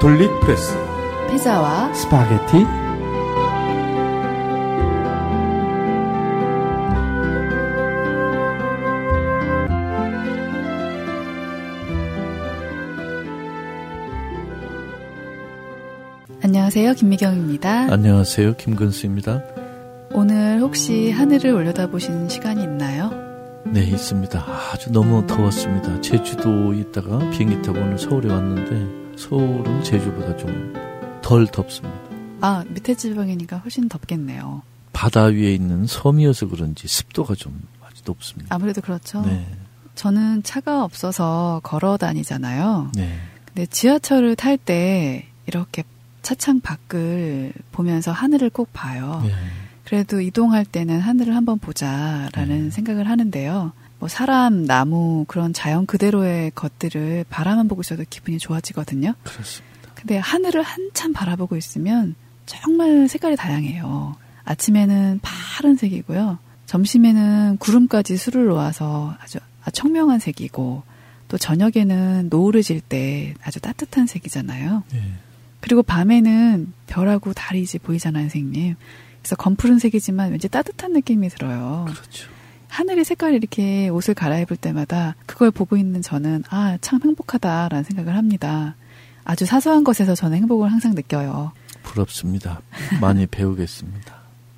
가톨릭 프레스 피자와 스파게티 안녕하세요 김미경입니다. 안녕하세요 김근수입니다. 오늘 혹시 하늘을 올려다보신 시간이 있나요? 네 있습니다. 아주 너무 더웠습니다. 제주도 있다가 비행기 타고 오늘 서울에 왔는데 서울은 제주보다 좀 덜 덥습니다. 아 밑에 지방이니까 훨씬 덥겠네요. 바다 위에 있는 섬이어서 그런지 습도가 좀 아주 높습니다. 아무래도 그렇죠. 네, 저는 차가 없어서 걸어 다니잖아요. 네, 근데 지하철을 탈 때 이렇게 차창 밖을 보면서 하늘을 꼭 봐요. 네. 그래도 이동할 때는 하늘을 한번 보자라는 네. 생각을 하는데요. 뭐 사람, 나무 그런 자연 그대로의 것들을 바라만 보고 있어도 기분이 좋아지거든요. 그렇습니다. 근데 하늘을 한참 바라보고 있으면 정말 색깔이 다양해요. 아침에는 파란색이고요. 점심에는 구름까지 술을 놓아서 아주 청명한 색이고 또 저녁에는 노을해질 때 아주 따뜻한 색이잖아요. 네. 그리고 밤에는 별하고 달이 이제 보이잖아요, 선생님. 그래서 검푸른 색이지만 왠지 따뜻한 느낌이 들어요. 그렇죠. 하늘의 색깔이 이렇게 옷을 갈아입을 때마다 그걸 보고 있는 저는 아, 참 행복하다라는 생각을 합니다. 아주 사소한 것에서 저는 행복을 항상 느껴요. 부럽습니다. 많이 배우겠습니다.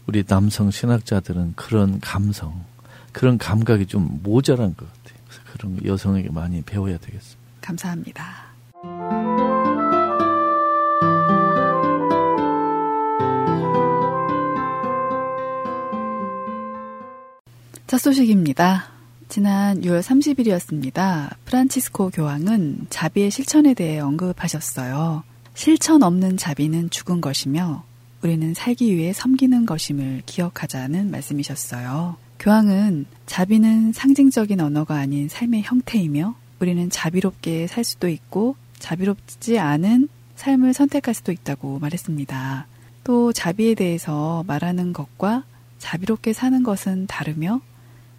우리 남성 신학자들은 그런 감성, 그런 감각이 좀 모자란 것 같아요. 그래서 그런 거 여성에게 많이 배워야 되겠습니다. 감사합니다. 첫 소식입니다. 지난 6월 30일이었습니다. 프란치스코 교황은 자비의 실천에 대해 언급하셨어요. 실천 없는 자비는 죽은 것이며 우리는 살기 위해 섬기는 것임을 기억하자는 말씀이셨어요. 교황은 자비는 상징적인 언어가 아닌 삶의 형태이며 우리는 자비롭게 살 수도 있고 자비롭지 않은 삶을 선택할 수도 있다고 말했습니다. 또 자비에 대해서 말하는 것과 자비롭게 사는 것은 다르며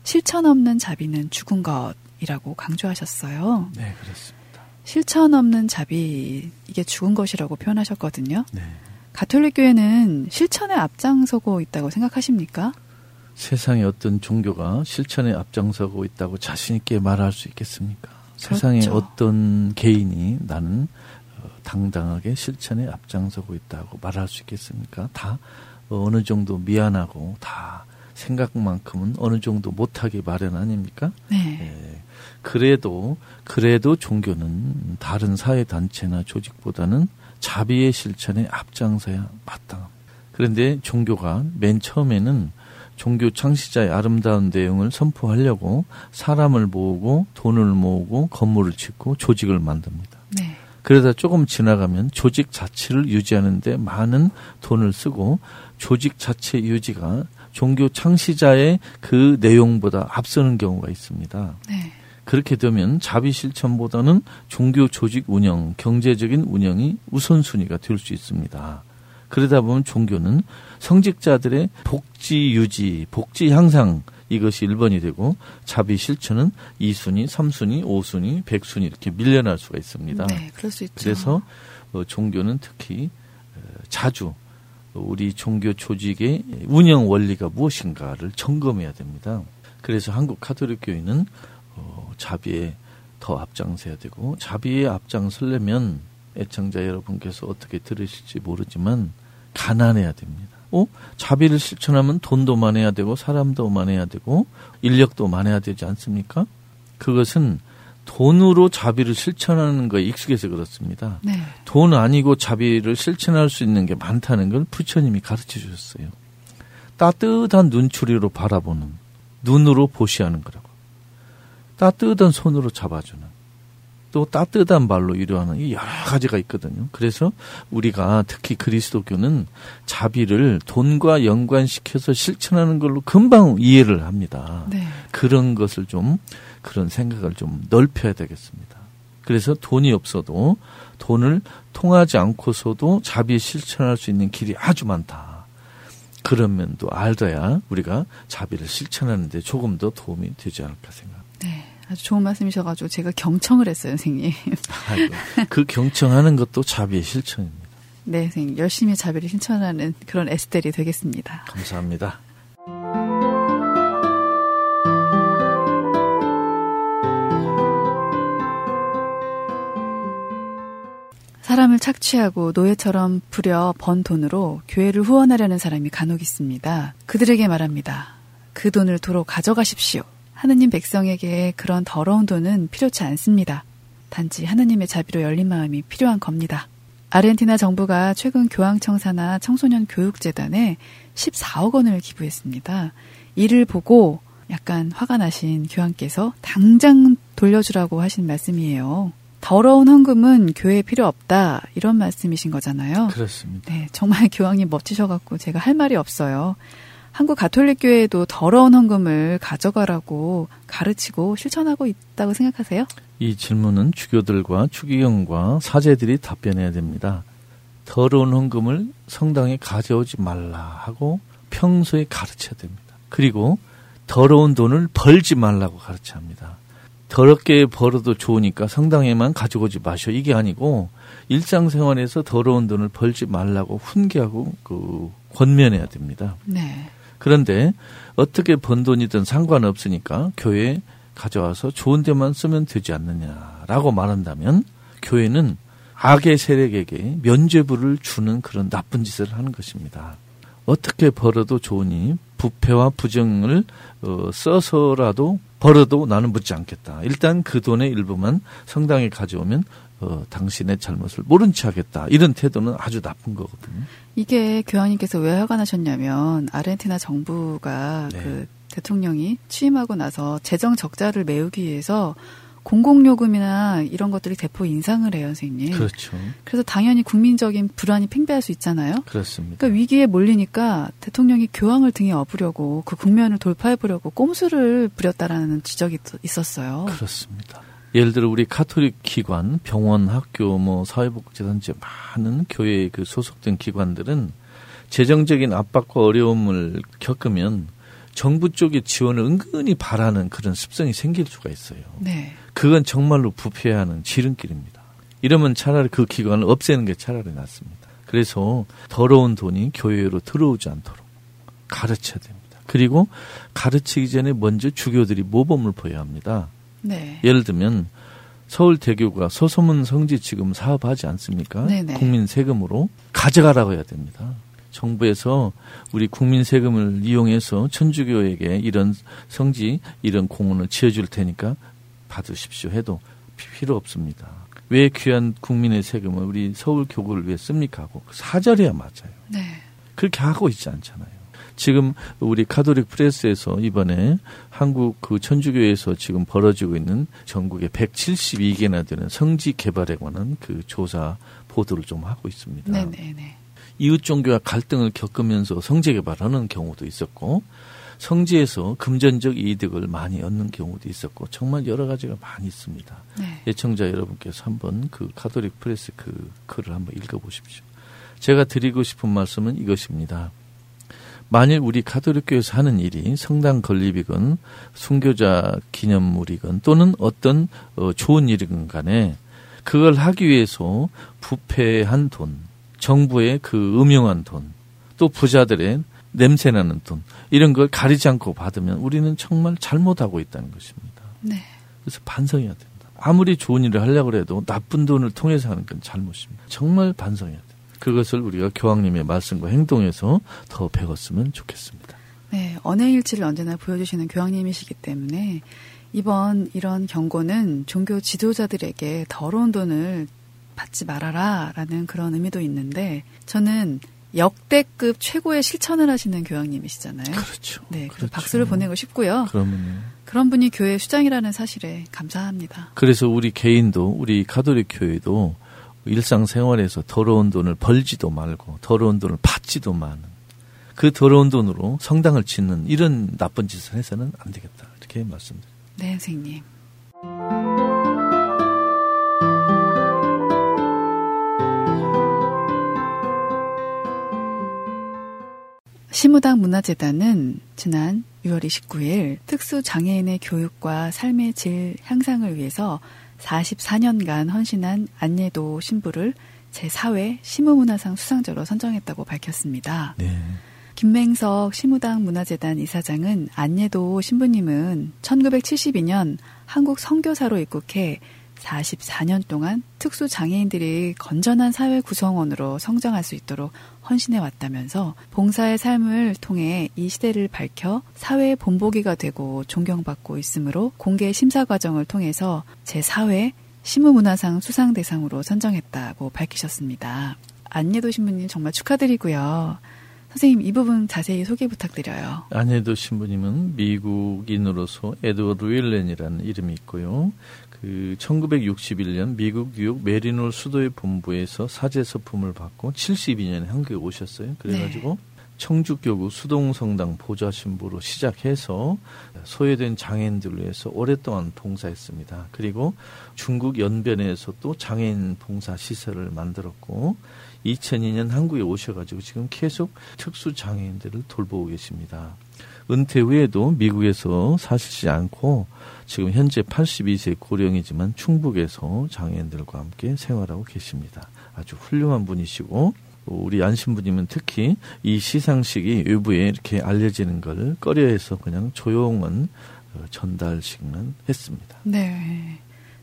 실천 없는 자비는 죽은 것이라고 강조하셨어요. 네, 그렇습니다. 실천 없는 자비, 이게 죽은 것이라고 표현하셨거든요. 네. 가톨릭 교회는 실천에 앞장서고 있다고 생각하십니까? 세상에 어떤 종교가 실천에 앞장서고 있다고 자신 있게 말할 수 있겠습니까? 세상에 그렇죠. 어떤 개인이 나는 어, 당당하게 실천에 앞장서고 있다고 말할 수 있겠습니까? 다 어느 정도 미안하고 다 생각만큼은 어느 정도 못하게 마련 아닙니까? 네. 예. 그래도 그래도 종교는 다른 사회 단체나 조직보다는 자비의 실천에 앞장서야 마땅합니다. 그런데 종교가 맨 처음에는 종교 창시자의 아름다운 내용을 선포하려고 사람을 모으고 돈을 모으고 건물을 짓고 조직을 만듭니다. 네. 그러다 조금 지나가면 조직 자체를 유지하는데 많은 돈을 쓰고 조직 자체 유지가 종교 창시자의 그 내용보다 앞서는 경우가 있습니다. 네. 그렇게 되면 자비 실천보다는 종교 조직 운영, 경제적인 운영이 우선순위가 될 수 있습니다. 그러다 보면 종교는 성직자들의 복지 유지, 복지 향상 이것이 1번이 되고 자비 실천은 2순위, 3순위, 5순위, 100순위 이렇게 밀려날 수가 있습니다. 네, 그럴 수 있죠. 그래서 어, 종교는 특히 어, 자주 우리 종교 조직의 운영 원리가 무엇인가를 점검해야 됩니다. 그래서 한국 카톨릭 교회는 어, 자비에 더 앞장서야 되고 자비에 앞장서려면 애청자 여러분께서 어떻게 들으실지 모르지만 가난해야 됩니다. 어? 자비를 실천하면 돈도 많아야 되고 사람도 많아야 되고 인력도 많아야 되지 않습니까? 그것은 돈으로 자비를 실천하는 거에 익숙해서 그렇습니다. 네. 돈 아니고 자비를 실천할 수 있는 게 많다는 걸 부처님이 가르쳐 주셨어요. 따뜻한 눈초리로 바라보는 눈으로 보시하는 거라고. 따뜻한 손으로 잡아주는 또 따뜻한 말로 위로하는 이 여러 가지가 있거든요. 그래서 우리가 특히 그리스도교는 자비를 돈과 연관시켜서 실천하는 걸로 금방 이해를 합니다. 네. 그런 것을 좀 그런 생각을 좀 넓혀야 되겠습니다. 그래서 돈이 없어도 돈을 통하지 않고서도 자비 실천할 수 있는 길이 아주 많다. 그런 면도 알아야 우리가 자비를 실천하는데 조금 더 도움이 되지 않을까 생각합니다. 네. 아주 좋은 말씀이셔가지고 제가 경청을 했어요, 선생님. 아이고, 그 경청하는 것도 자비의 실천입니다. 네, 선생님. 열심히 자비를 실천하는 그런 에스텔이 되겠습니다. 감사합니다. 사람을 착취하고 노예처럼 부려 번 돈으로 교회를 후원하려는 사람이 간혹 있습니다. 그들에게 말합니다. 그 돈을 도로 가져가십시오. 하느님 백성에게 그런 더러운 돈은 필요치 않습니다. 단지 하느님의 자비로 열린 마음이 필요한 겁니다. 아르헨티나 정부가 최근 교황청사나 청소년 교육재단에 14억 원을 기부했습니다. 이를 보고 약간 화가 나신 교황께서 당장 돌려주라고 하신 말씀이에요. 더러운 헌금은 교회에 필요 없다 이런 말씀이신 거잖아요. 그렇습니다. 네, 정말 교황님 멋지셔갖고 제가 할 말이 없어요. 한국 가톨릭 교회도 더러운 헌금을 가져가라고 가르치고 실천하고 있다고 생각하세요? 이 질문은 주교들과 추기경과 사제들이 답변해야 됩니다. 더러운 헌금을 성당에 가져오지 말라 하고 평소에 가르쳐야 됩니다. 그리고 더러운 돈을 벌지 말라고 가르쳐야 합니다. 더럽게 벌어도 좋으니까 성당에만 가지고 오지 마셔. 이게 아니고 일상생활에서 더러운 돈을 벌지 말라고 훈계하고 그 권면해야 됩니다. 네. 그런데 어떻게 번 돈이든 상관없으니까 교회에 가져와서 좋은 데만 쓰면 되지 않느냐라고 말한다면 교회는 악의 세력에게 면죄부를 주는 그런 나쁜 짓을 하는 것입니다. 어떻게 벌어도 좋으니 부패와 부정을 어, 써서라도 벌어도 나는 묻지 않겠다. 일단 그 돈의 일부만 성당에 가져오면 어, 당신의 잘못을 모른 체 하겠다. 이런 태도는 아주 나쁜 거거든요. 이게 교황님께서 왜 화가 나셨냐면 아르헨티나 정부가 네. 그 대통령이 취임하고 나서 재정 적자를 메우기 위해서 공공요금이나 이런 것들이 대폭 인상을 해요, 선생님. 그렇죠. 그래서 당연히 국민적인 불안이 팽배할 수 있잖아요. 그렇습니다. 그러니까 위기에 몰리니까 대통령이 교황을 등에 업으려고 그 국면을 돌파해 보려고 꼼수를 부렸다라는 지적이 있었어요. 그렇습니다. 예를 들어 우리 카톨릭 기관, 병원, 학교, 뭐 사회복지단체 많은 교회에 그 소속된 기관들은 재정적인 압박과 어려움을 겪으면 정부 쪽의 지원을 은근히 바라는 그런 습성이 생길 수가 있어요. 네. 그건 정말로 부패하는 지름길입니다. 이러면 차라리 그 기관을 없애는 게 차라리 낫습니다. 그래서 더러운 돈이 교회로 들어오지 않도록 가르쳐야 됩니다. 그리고 가르치기 전에 먼저 주교들이 모범을 보여야 합니다. 네. 예를 들면 서울대교가 서소문 성지 지금 사업하지 않습니까? 네네. 국민 세금으로 가져가라고 해야 됩니다. 정부에서 우리 국민 세금을 이용해서 천주교에게 이런 성지, 이런 공원을 지어줄 테니까 받으십시오 해도 필요 없습니다. 왜 귀한 국민의 세금을 우리 서울 교구를 위해 씁니까 하고 사절해야 맞아요. 네. 그렇게 하고 있지 않잖아요. 지금 우리 카톨릭 프레스에서 이번에 한국 그 천주교에서 지금 벌어지고 있는 전국에 172개나 되는 성지 개발에 관한 그 조사 보도를 좀 하고 있습니다. 네네네. 이웃 종교와 갈등을 겪으면서 성지 개발하는 경우도 있었고 성지에서 금전적 이득을 많이 얻는 경우도 있었고 정말 여러 가지가 많이 있습니다. 네. 애청자 여러분께서 한번 그 카톨릭 프레스 그 글을 한번 읽어보십시오. 제가 드리고 싶은 말씀은 이것입니다. 만일 우리 카톨릭 교회에서 하는 일이 성당 건립이건 순교자 기념물이건 또는 어떤 어, 좋은 일이건 간에 그걸 하기 위해서 부패한 돈, 정부의 그 음용한 돈, 또 부자들의 냄새나는 돈 이런 걸 가리지 않고 받으면 우리는 정말 잘못하고 있다는 것입니다. 네. 그래서 반성해야 된다. 아무리 좋은 일을 하려고 해도 나쁜 돈을 통해서 하는 건 잘못입니다. 정말 반성해야 돼. 그것을 우리가 교황님의 말씀과 행동에서 더 배웠으면 좋겠습니다. 네, 언행일치를 언제나 보여주시는 교황님이시기 때문에 이번 이런 경고는 종교 지도자들에게 더러운 돈을 받지 말아라 라는 그런 의미도 있는데 저는 역대급 최고의 실천을 하시는 교황님이시잖아요. 그렇죠. 네, 그렇죠. 박수를 보내고 싶고요. 그러면요. 그런 분이 교회 수장이라는 사실에 감사합니다. 그래서 우리 개인도 우리 가톨릭 교회도 일상생활에서 더러운 돈을 벌지도 말고 더러운 돈을 받지도 마는 그 더러운 돈으로 성당을 짓는 이런 나쁜 짓을 해서는 안 되겠다. 이렇게 말씀드립니다. 네, 선생님. 시무당 문화재단은 지난 6월 29일 특수 장애인의 교육과 삶의 질 향상을 위해서 44년간 헌신한 안예도 신부를 제4회 시무문화상 수상자로 선정했다고 밝혔습니다. 네. 김맹석 시무당 문화재단 이사장은 안예도 신부님은 1972년 한국 선교사로 입국해 44년 동안 특수 장애인들이 건전한 사회 구성원으로 성장할 수 있도록 헌신해 왔다면서 봉사의 삶을 통해 이 시대를 밝혀 사회의 본보기가 되고 존경받고 있으므로 공개 심사 과정을 통해서 제4회 시무문화상 수상 대상으로 선정했다고 밝히셨습니다. 안예도 신부님 정말 축하드리고요. 선생님 이 부분 자세히 소개 부탁드려요. 안예도 신부님은 미국인으로서 에드워드 윌렌이라는 이름이 있고요. 그 1961년 미국 뉴욕 메리놀 수도의 본부에서 사제 서품을 받고 72년에 한국에 오셨어요. 그래가지고 네. 청주교구 수동성당 보좌 신부로 시작해서 소외된 장애인들을 위해서 오랫동안 봉사했습니다. 그리고 중국 연변에서 또 장애인 봉사 시설을 만들었고 2002년 한국에 오셔가지고 지금 계속 특수 장애인들을 돌보고 계십니다. 은퇴 후에도 미국에서 사시지 않고 지금 현재 82세 고령이지만 충북에서 장애인들과 함께 생활하고 계십니다. 아주 훌륭한 분이시고 우리 안신부님은 특히 이 시상식이 외부에 이렇게 알려지는 걸 꺼려해서 그냥 조용한 어, 전달식만 했습니다. 네.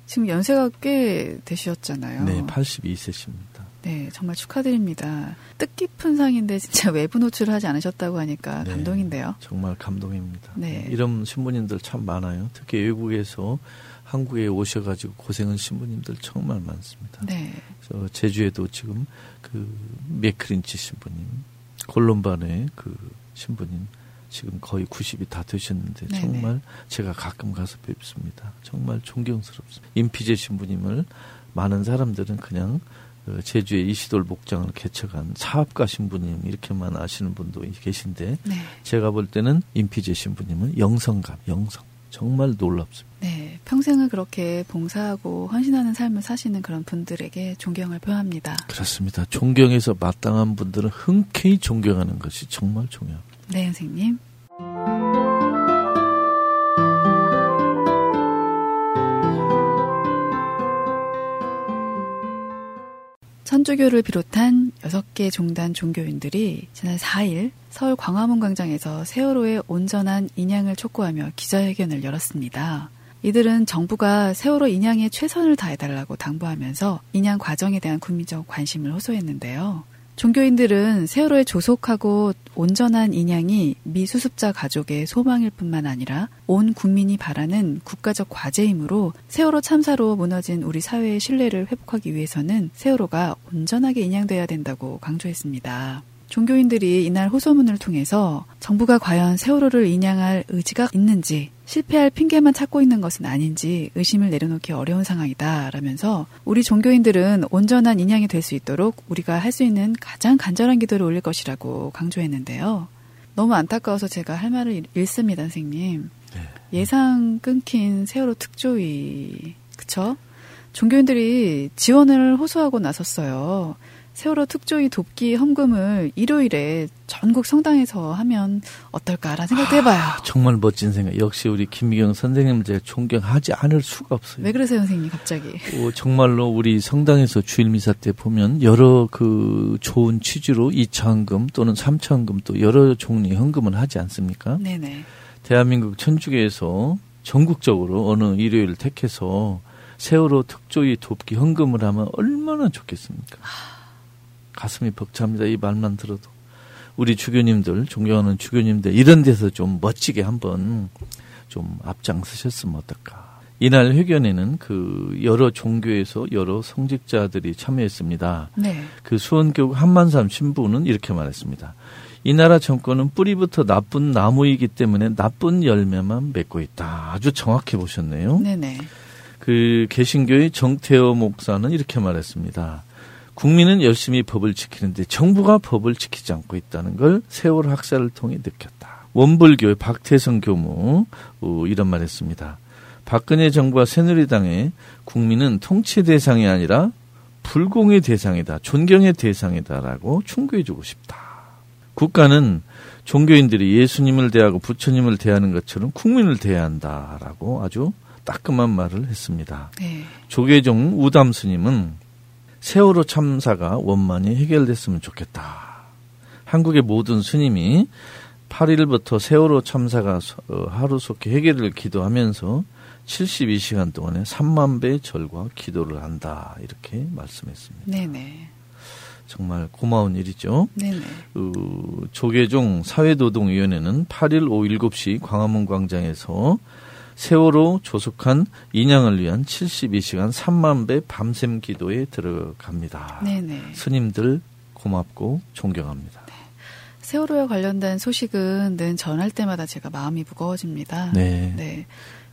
지금 연세가 꽤 되셨잖아요. 네, 82세십니다. 네, 정말 축하드립니다. 뜻깊은 상인데 진짜 외부 노출을 하지 않으셨다고 하니까 네, 감동인데요. 정말 감동입니다. 네. 이런 신부님들 참 많아요. 특히 외국에서 한국에 오셔가지고 고생한 신부님들 정말 많습니다. 네. 그래서 제주에도 지금 그 메크린치 신부님, 콜롬바네 그 신부님 지금 거의 90이 다 되셨는데 네네. 정말 제가 가끔 가서 뵙습니다. 정말 존경스럽습니다. 임피제 신부님을 많은 사람들은 그냥 그 제주의 이시돌 목장을 개척한 사업가 신부님 이렇게만 아시는 분도 계신데 네. 제가 볼 때는 임피제 신부님은 영성감, 영성 정말 놀랍습니다. 네, 평생을 그렇게 봉사하고 헌신하는 삶을 사시는 그런 분들에게 존경을 표합니다. 그렇습니다. 존경해서 마땅한 분들은 흔쾌히 존경하는 것이 정말 중요합니다. 네, 선생님. 천주교를 비롯한 6개 종단 종교인들이 지난 4일 서울 광화문 광장에서 세월호의 온전한 인양을 촉구하며 기자회견을 열었습니다. 이들은 정부가 세월호 인양에 최선을 다해달라고 당부하면서 인양 과정에 대한 국민적 관심을 호소했는데요. 종교인들은 세월호에 조속하고 온전한 인양이 미수습자 가족의 소망일 뿐만 아니라 온 국민이 바라는 국가적 과제이므로 세월호 참사로 무너진 우리 사회의 신뢰를 회복하기 위해서는 세월호가 온전하게 인양돼야 된다고 강조했습니다. 종교인들이 이날 호소문을 통해서 정부가 과연 세월호를 인양할 의지가 있는지 실패할 핑계만 찾고 있는 것은 아닌지 의심을 내려놓기 어려운 상황이다 라면서 우리 종교인들은 온전한 인양이 될 수 있도록 우리가 할 수 있는 가장 간절한 기도를 올릴 것이라고 강조했는데요. 너무 안타까워서 제가 할 말을 읽습니다, 선생님. 네. 예상 끊긴 세월호 특조위, 그쵸? 종교인들이 지원을 호소하고 나섰어요. 세월호 특조위 돕기 헌금을 일요일에 전국 성당에서 하면 어떨까라는 생각도 해봐요. 아, 정말 멋진 생각. 역시 우리 김미경 선생님을 제가 존경하지 않을 수가 없어요. 왜 그러세요, 선생님, 갑자기? 어, 정말로 우리 성당에서 주일 미사 때 보면 여러 그 좋은 취지로 2차 헌금 또는 3차 헌금 또 여러 종류의 헌금을 하지 않습니까? 네네. 대한민국 천주교에서 전국적으로 어느 일요일을 택해서 세월호 특조위 돕기 헌금을 하면 얼마나 좋겠습니까? 아. 가슴이 벅찹니다. 이 말만 들어도. 우리 주교님들, 존경하는 주교님들, 이런 데서 좀 멋지게 한번 좀 앞장서셨으면 어떨까. 이날 회견에는 그 여러 종교에서 여러 성직자들이 참여했습니다. 네. 그 수원교육 한만삼 신부는 이렇게 말했습니다. 이 나라 정권은 뿌리부터 나쁜 나무이기 때문에 나쁜 열매만 맺고 있다. 아주 정확히 보셨네요. 네네. 그 개신교의 정태호 목사는 이렇게 말했습니다. 국민은 열심히 법을 지키는데 정부가 법을 지키지 않고 있다는 걸 세월 학사를 통해 느꼈다. 원불교의 박태성 교무 어, 이런 말 했습니다. 박근혜 정부와 새누리당의 국민은 통치 대상이 아니라 불공의 대상이다, 존경의 대상이다라고 충고해주고 싶다. 국가는 종교인들이 예수님을 대하고 부처님을 대하는 것처럼 국민을 대해야 한다라고 아주 따끔한 말을 했습니다. 네. 조계종 우담 스님은 세월호 참사가 원만히 해결됐으면 좋겠다. 한국의 모든 스님이 8일부터 세월호 참사가 어, 하루속히 해결을 기도하면서 72시간 동안에 3만 배의 절과 기도를 한다. 이렇게 말씀했습니다. 네네. 정말 고마운 일이죠. 네네. 그 조계종 사회노동위원회는 8일 오후 7시 광화문 광장에서 세월호 조속한 인양을 위한 72시간 3만 배 밤샘 기도에 들어갑니다. 네네. 스님들 고맙고 존경합니다. 세월호에 관련된 소식은 늘 전할 때마다 제가 마음이 무거워집니다. 네. 네.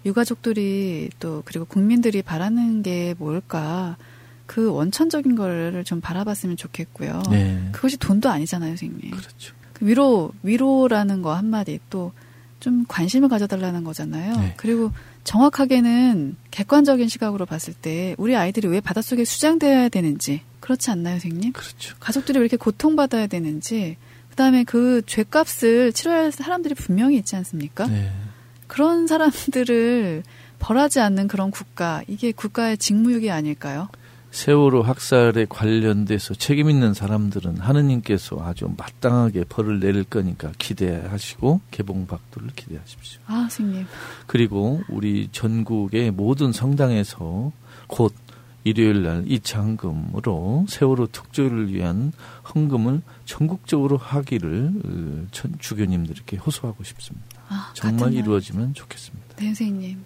유가족들이 또 그리고 국민들이 바라는 게 뭘까 그 원천적인 거를 좀 바라봤으면 좋겠고요. 네. 그것이 돈도 아니잖아요, 선생님. 그렇죠. 그 위로 위로라는 거 한마디 또 좀 관심을 가져달라는 거잖아요. 네. 그리고 정확하게는 객관적인 시각으로 봤을 때 우리 아이들이 왜 바닷속에 수장되어야 되는지 그렇지 않나요, 선생님? 그렇죠. 가족들이 왜 이렇게 고통받아야 되는지 그다음에 그 죄값을 치러야 할 사람들이 분명히 있지 않습니까? 네. 그런 사람들을 벌하지 않는 그런 국가 이게 국가의 직무유기 아닐까요? 세월호 학살에 관련돼서 책임 있는 사람들은 하느님께서 아주 마땅하게 벌을 내릴 거니까 기대하시고 개봉박도를 기대하십시오. 아, 선생님. 그리고 우리 전국의 모든 성당에서 곧 일요일 날 이창금으로 세월호 특조를 위한 헌금을 전국적으로 하기를 어, 전 주교님들께 호소하고 싶습니다. 아, 정말 말. 이루어지면 좋겠습니다. 네, 선생님.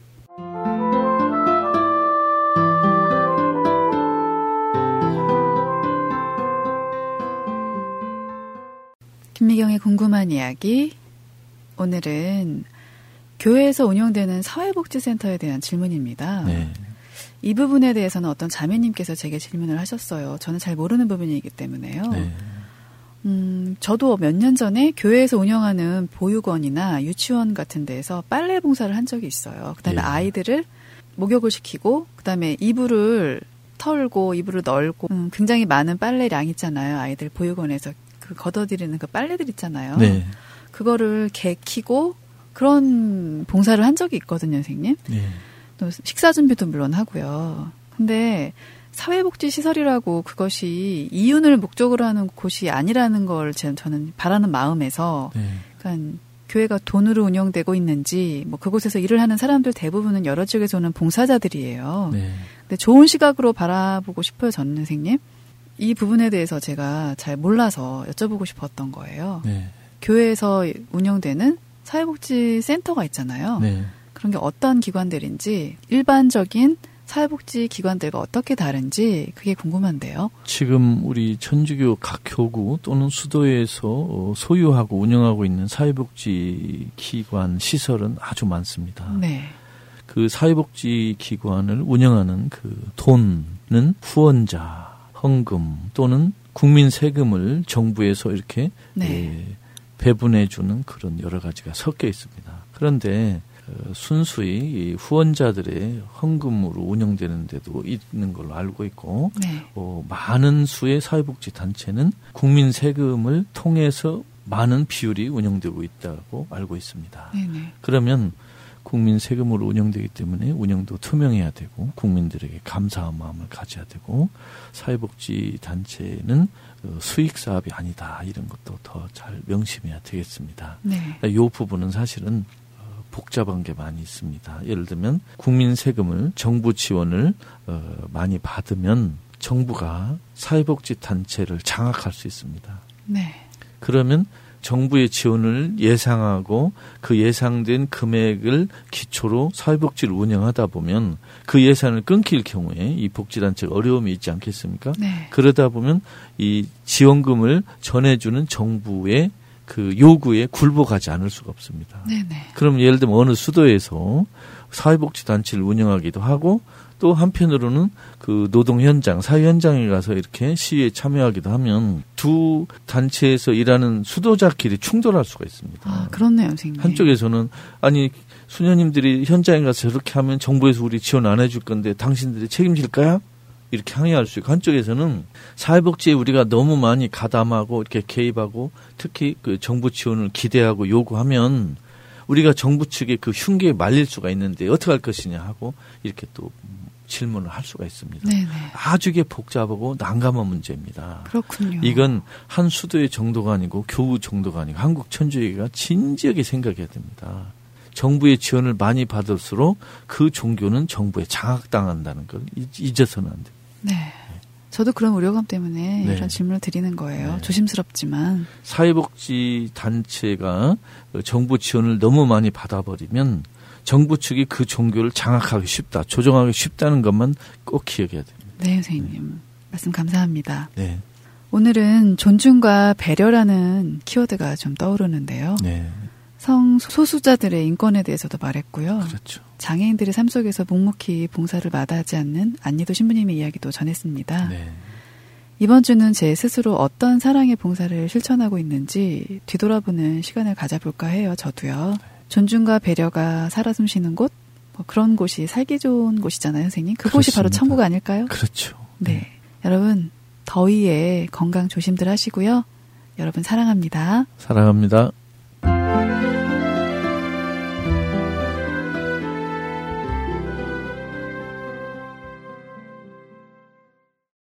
궁금한 이야기. 오늘은 교회에서 운영되는 사회복지센터에 대한 질문입니다. 네. 이 부분에 대해서는 어떤 자매님께서 제게 질문을 하셨어요. 저는 잘 모르는 부분이기 때문에요. 네. 음, 저도 몇 년 전에 교회에서 운영하는 보육원이나 유치원 같은 데에서 빨래 봉사를 한 적이 있어요. 그 다음에 예. 아이들을 목욕을 시키고 그 다음에 이불을 털고 이불을 널고 음, 굉장히 많은 빨래량 있잖아요. 아이들 보육원에서 그 걷어들이는 그 빨래들 있잖아요. 네. 그거를 개키고 그런 봉사를 한 적이 있거든요, 선생님. 네. 또 식사 준비도 물론 하고요. 근데 사회복지 시설이라고 그것이 이윤을 목적으로 하는 곳이 아니라는 걸 제- 저는 바라는 마음에서 네. 그러니까 교회가 돈으로 운영되고 있는지 뭐 그곳에서 일을 하는 사람들 대부분은 여러 지역에서 오는 봉사자들이에요. 네. 근데 좋은 시각으로 바라보고 싶어요, 전 선생님. 이 부분에 대해서 제가 잘 몰라서 여쭤보고 싶었던 거예요. 네. 교회에서 운영되는 사회복지 센터가 있잖아요. 네. 그런 게 어떤 기관들인지 일반적인 사회복지 기관들과 어떻게 다른지 그게 궁금한데요. 지금 우리 천주교 각 교구 또는 수도에서 어, 소유하고 운영하고 있는 사회복지 기관 시설은 아주 많습니다. 네. 그 사회복지 기관을 운영하는 그 돈은 후원자, 헌금 또는 국민 세금을 정부에서 이렇게 네. 예, 배분해 주는 그런 여러 가지가 섞여 있습니다. 그런데 어, 순수히 이 후원자들의 헌금으로 운영되는 데도 있는 걸로 알고 있고 네. 어, 많은 수의 사회복지 단체는 국민 세금을 통해서 많은 비율이 운영되고 있다고 알고 있습니다. 네네. 그러면 국민 세금으로 운영되기 때문에 운영도 투명해야 되고 국민들에게 감사한 마음을 가져야 되고 사회복지 단체는 어, 수익 사업이 아니다 이런 것도 더 잘 명심해야 되겠습니다. 네. 이 부분은 사실은 어, 복잡한 게 많이 있습니다. 예를 들면 국민 세금을 정부 지원을 어, 많이 받으면 정부가 사회복지 단체를 장악할 수 있습니다. 네. 그러면 정부의 지원을 예상하고 그 예상된 금액을 기초로 사회복지를 운영하다 보면 그 예산을 끊길 경우에 이 복지단체가 어려움이 있지 않겠습니까? 네. 그러다 보면 이 지원금을 전해주는 정부의 그 요구에 굴복하지 않을 수가 없습니다. 네네. 그럼 예를 들면 어느 수도에서 사회복지 단체를 운영하기도 하고 또 한편으로는 그 노동 현장, 사회 현장에 가서 이렇게 시위에 참여하기도 하면 두 단체에서 일하는 수도자끼리 충돌할 수가 있습니다. 아, 그렇네요, 선생님. 한쪽에서는 아니 수녀님들이 현장에 가서 저렇게 하면 정부에서 우리 지원 안 해줄 건데 당신들이 책임질 거야? 이렇게 항의할 수 있고 한쪽에서는 사회복지에 우리가 너무 많이 가담하고 이렇게 개입하고 특히 그 정부 지원을 기대하고 요구하면 우리가 정부 측의 그 흉계에 말릴 수가 있는데 어떻게 할 것이냐 하고 이렇게 또 질문을 할 수가 있습니다. 네네. 아주 게 복잡하고 난감한 문제입니다. 그렇군요. 이건 한 수도의 정도가 아니고 교우 정도가 아니고 한국 천주교가 진지하게 생각해야 됩니다. 정부의 지원을 많이 받을수록 그 종교는 정부에 장악당한다는 걸 잊어서는 안 돼요. 네. 저도 그런 우려감 때문에 네. 이런 질문을 드리는 거예요. 네. 조심스럽지만. 사회복지 단체가 정부 지원을 너무 많이 받아버리면 정부 측이 그 종교를 장악하기 쉽다, 조정하기 쉽다는 것만 꼭 기억해야 됩니다. 네, 선생님. 네. 말씀 감사합니다. 네. 오늘은 존중과 배려라는 키워드가 좀 떠오르는데요. 네. 성소수자들의 인권에 대해서도 말했고요. 그렇죠. 장애인들의 삶 속에서 묵묵히 봉사를 마다하지 않는 안니도 신부님의 이야기도 전했습니다. 네. 이번 주는 제 스스로 어떤 사랑의 봉사를 실천하고 있는지 뒤돌아보는 시간을 가져볼까 해요. 저도요. 네. 존중과 배려가 살아 숨쉬는 곳, 뭐 그런 곳이 살기 좋은 곳이잖아요, 선생님. 그곳이. 바로 천국 아닐까요? 그렇죠. 네. 네. 여러분, 더위에 건강 조심들 하시고요. 여러분 사랑합니다. 사랑합니다.